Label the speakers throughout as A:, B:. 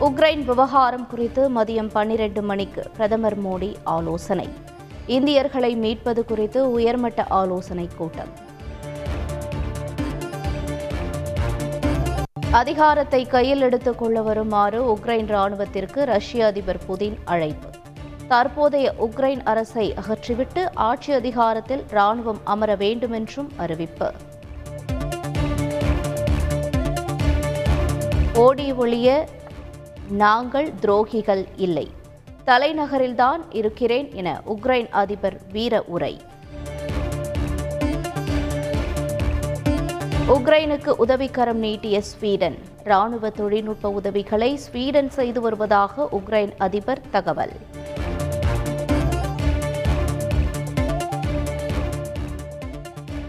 A: Ukraine விவகாரம் குறித்து மதியம் பன்னிரண்டு மணிக்கு பிரதமர் மோடி ஆலோசனை. இந்தியர்களை மீட்பது குறித்து உயர்மட்ட ஆலோசனை கூட்டம். அதிகாரத்தை கையில் எடுத்துக் கொள்ள வருமாறு உக்ரைன் ராணுவத்திற்கு ரஷ்ய அதிபர் புதின் அழைப்பு. தற்போதைய உக்ரைன் அரசை அகற்றிவிட்டு ஆட்சி அதிகாரத்தில் ராணுவம் அமர வேண்டுமென்றும் அறிவிப்பு. ஓடி ஒழிய நாங்கள் துரோகிகள் இல்லை. தலைநகரில்தான் இருக்கிறேன் என உக்ரைன் அதிபர் வீர உரை. உக்ரைனுக்கு உதவிக்கரம் நீட்டிய ஸ்வீடன் ராணுவ தொழில்நுட்ப உதவிகளை ஸ்வீடன் செய்து வருவதாக உக்ரைன் அதிபர் தகவல்.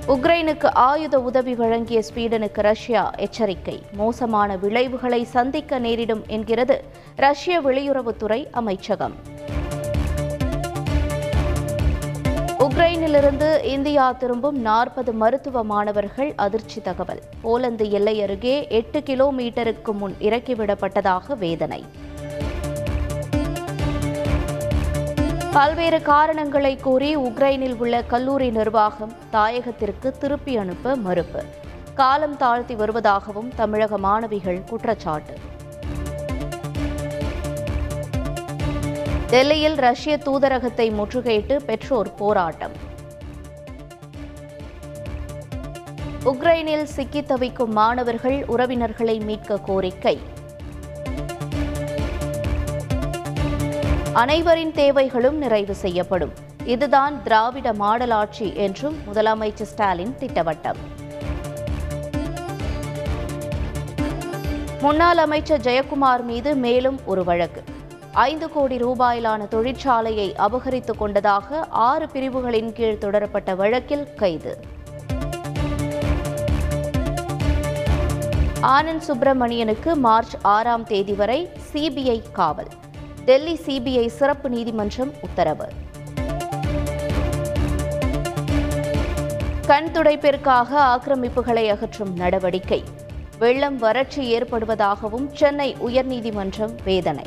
A: உக்ரைனுக்கு ஆயுத உதவி வழங்கிய ஸ்வீடனுக்கு ரஷ்யா எச்சரிக்கை. மோசமான விளைவுகளை சந்திக்க நேரிடும் என்கிறது ரஷ்ய வெளியுறவுத்துறை அமைச்சகம். உக்ரைனிலிருந்து இந்தியா திரும்பும் நாற்பது மருத்துவ மாணவர்கள் அதிர்ச்சி தகவல். போலந்து எல்லை அருகே எட்டு கிலோமீட்டருக்கு முன் இறக்கிவிடப்பட்டதாக வேதனை. பல்வேறு காரணங்களை கூறி உக்ரைனில் உள்ள கல்லூரி நிர்வாகம் தாயகத்திற்கு திருப்பி அனுப்ப மறுப்பு. காலம் தாழ்த்தி வருவதாகவும் தமிழக மாணவிகள் குற்றச்சாட்டு. டெல்லியில் ரஷ்ய தூதரகத்தை முற்றுகையிட்டு பெற்றோர் போராட்டம். உக்ரைனில் சிக்கித் தவிக்கும் மாணவர்கள் உறவினர்களை மீட்க கோரிக்கை. அனைவரின் தேவைகளும் நிறைவு செய்யப்படும். இதுதான் திராவிட மாடல் ஆட்சி என்றும் முதலமைச்சர் ஸ்டாலின் திட்டவட்டம். முன்னாள் அமைச்சர் ஜெயக்குமார் மீது மேலும் ஒரு வழக்கு. ஐந்து கோடி ரூபாயிலான தொழிற்சாலையை அபகரித்துக் கொண்டதாக ஆறு பிரிவுகளின் கீழ் தொடரப்பட்ட வழக்கில் கைது. ஆனந்த் சுப்பிரமணியனுக்கு மார்ச் ஆறாம் தேதி வரை சிபிஐ காவல். டெல்லி சிபிஐ சிறப்பு நீதிமன்றம் உத்தரவு. கண் துடைப்பிற்காக ஆக்கிரமிப்புகளை அகற்றும் நடவடிக்கை. வெள்ளம் வறட்சி ஏற்படுவதாகவும் சென்னை உயர்நீதிமன்றம் வேதனை.